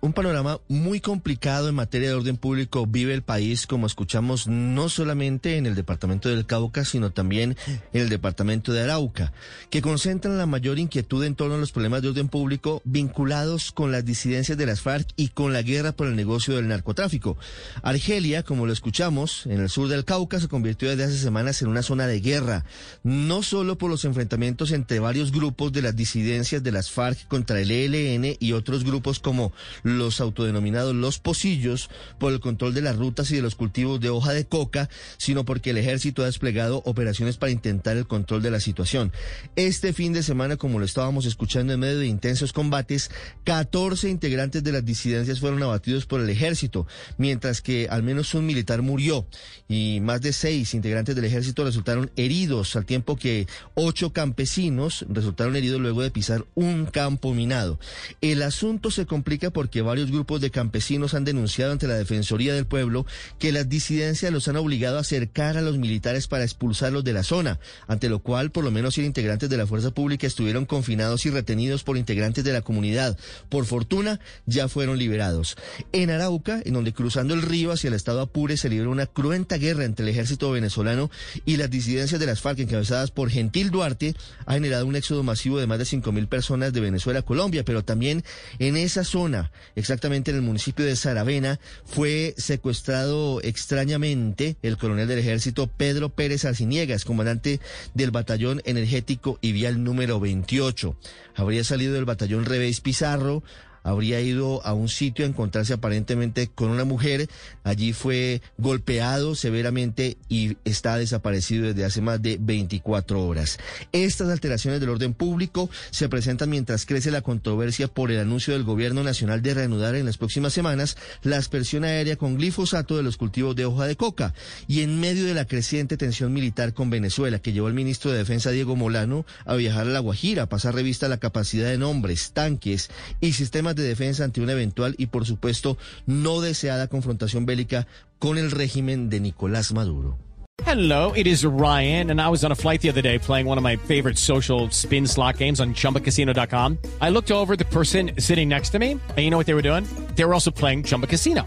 Un panorama muy complicado en materia de orden público vive el país, como escuchamos, no solamente en el departamento del Cauca, sino también en el departamento de Arauca, que concentran la mayor inquietud en torno a los problemas de orden público vinculados con las disidencias de las FARC y con la guerra por el negocio del narcotráfico. Argelia, como lo escuchamos, en el sur del Cauca se convirtió desde hace semanas en una zona de guerra, no solo por los enfrentamientos entre varios grupos de las disidencias de las FARC contra el ELN y otros grupos como los autodenominados los pocillos por el control de las rutas y de los cultivos de hoja de coca, sino porque el ejército ha desplegado operaciones para intentar el control de la situación. Este fin de semana, como lo estábamos escuchando en medio de intensos combates, 14 integrantes de las disidencias fueron abatidos por el ejército, mientras que al menos un militar murió y más de seis integrantes del ejército resultaron heridos, al tiempo que ocho campesinos resultaron heridos luego de pisar un campo minado. El asunto se complica porque varios grupos de campesinos han denunciado ante la Defensoría del Pueblo que las disidencias los han obligado a acercar a los militares para expulsarlos de la zona, ante lo cual por lo menos 100 integrantes de la fuerza pública estuvieron confinados y retenidos por integrantes de la comunidad. Por fortuna, ya fueron liberados. En Arauca, en donde cruzando el río hacia el estado Apure se libró una cruenta guerra entre el ejército venezolano y las disidencias de las FARC encabezadas por Gentil Duarte, ha generado un éxodo masivo de más de 5.000 personas de Venezuela a Colombia, pero también en esa zona exactamente en el municipio de Saravena, fue secuestrado extrañamente el coronel del ejército Pedro Pérez Arciniegas, comandante del batallón energético y vial número 28. Habría salido del batallón Revés Pizarro, habría ido a un sitio a encontrarse aparentemente con una mujer. Allí fue golpeado severamente y está desaparecido desde hace más de 24 horas. Estas alteraciones del orden público se presentan mientras crece la controversia por el anuncio del gobierno nacional de reanudar en las próximas semanas la aspersión aérea con glifosato de los cultivos de hoja de coca y en medio de la creciente tensión militar con Venezuela que llevó al ministro de Defensa Diego Molano a viajar a La Guajira, a pasar revista a la capacidad de nombres, tanques y sistemas de defensa ante una eventual y por supuesto no deseada confrontación bélica con el régimen de Nicolás Maduro. Hello, it is Ryan, and I was on a flight the other day playing one of my favorite social spin slot games on chumbacasino.com. I looked over the person sitting next to me, and you know what they were doing? They were also playing Chumba Casino.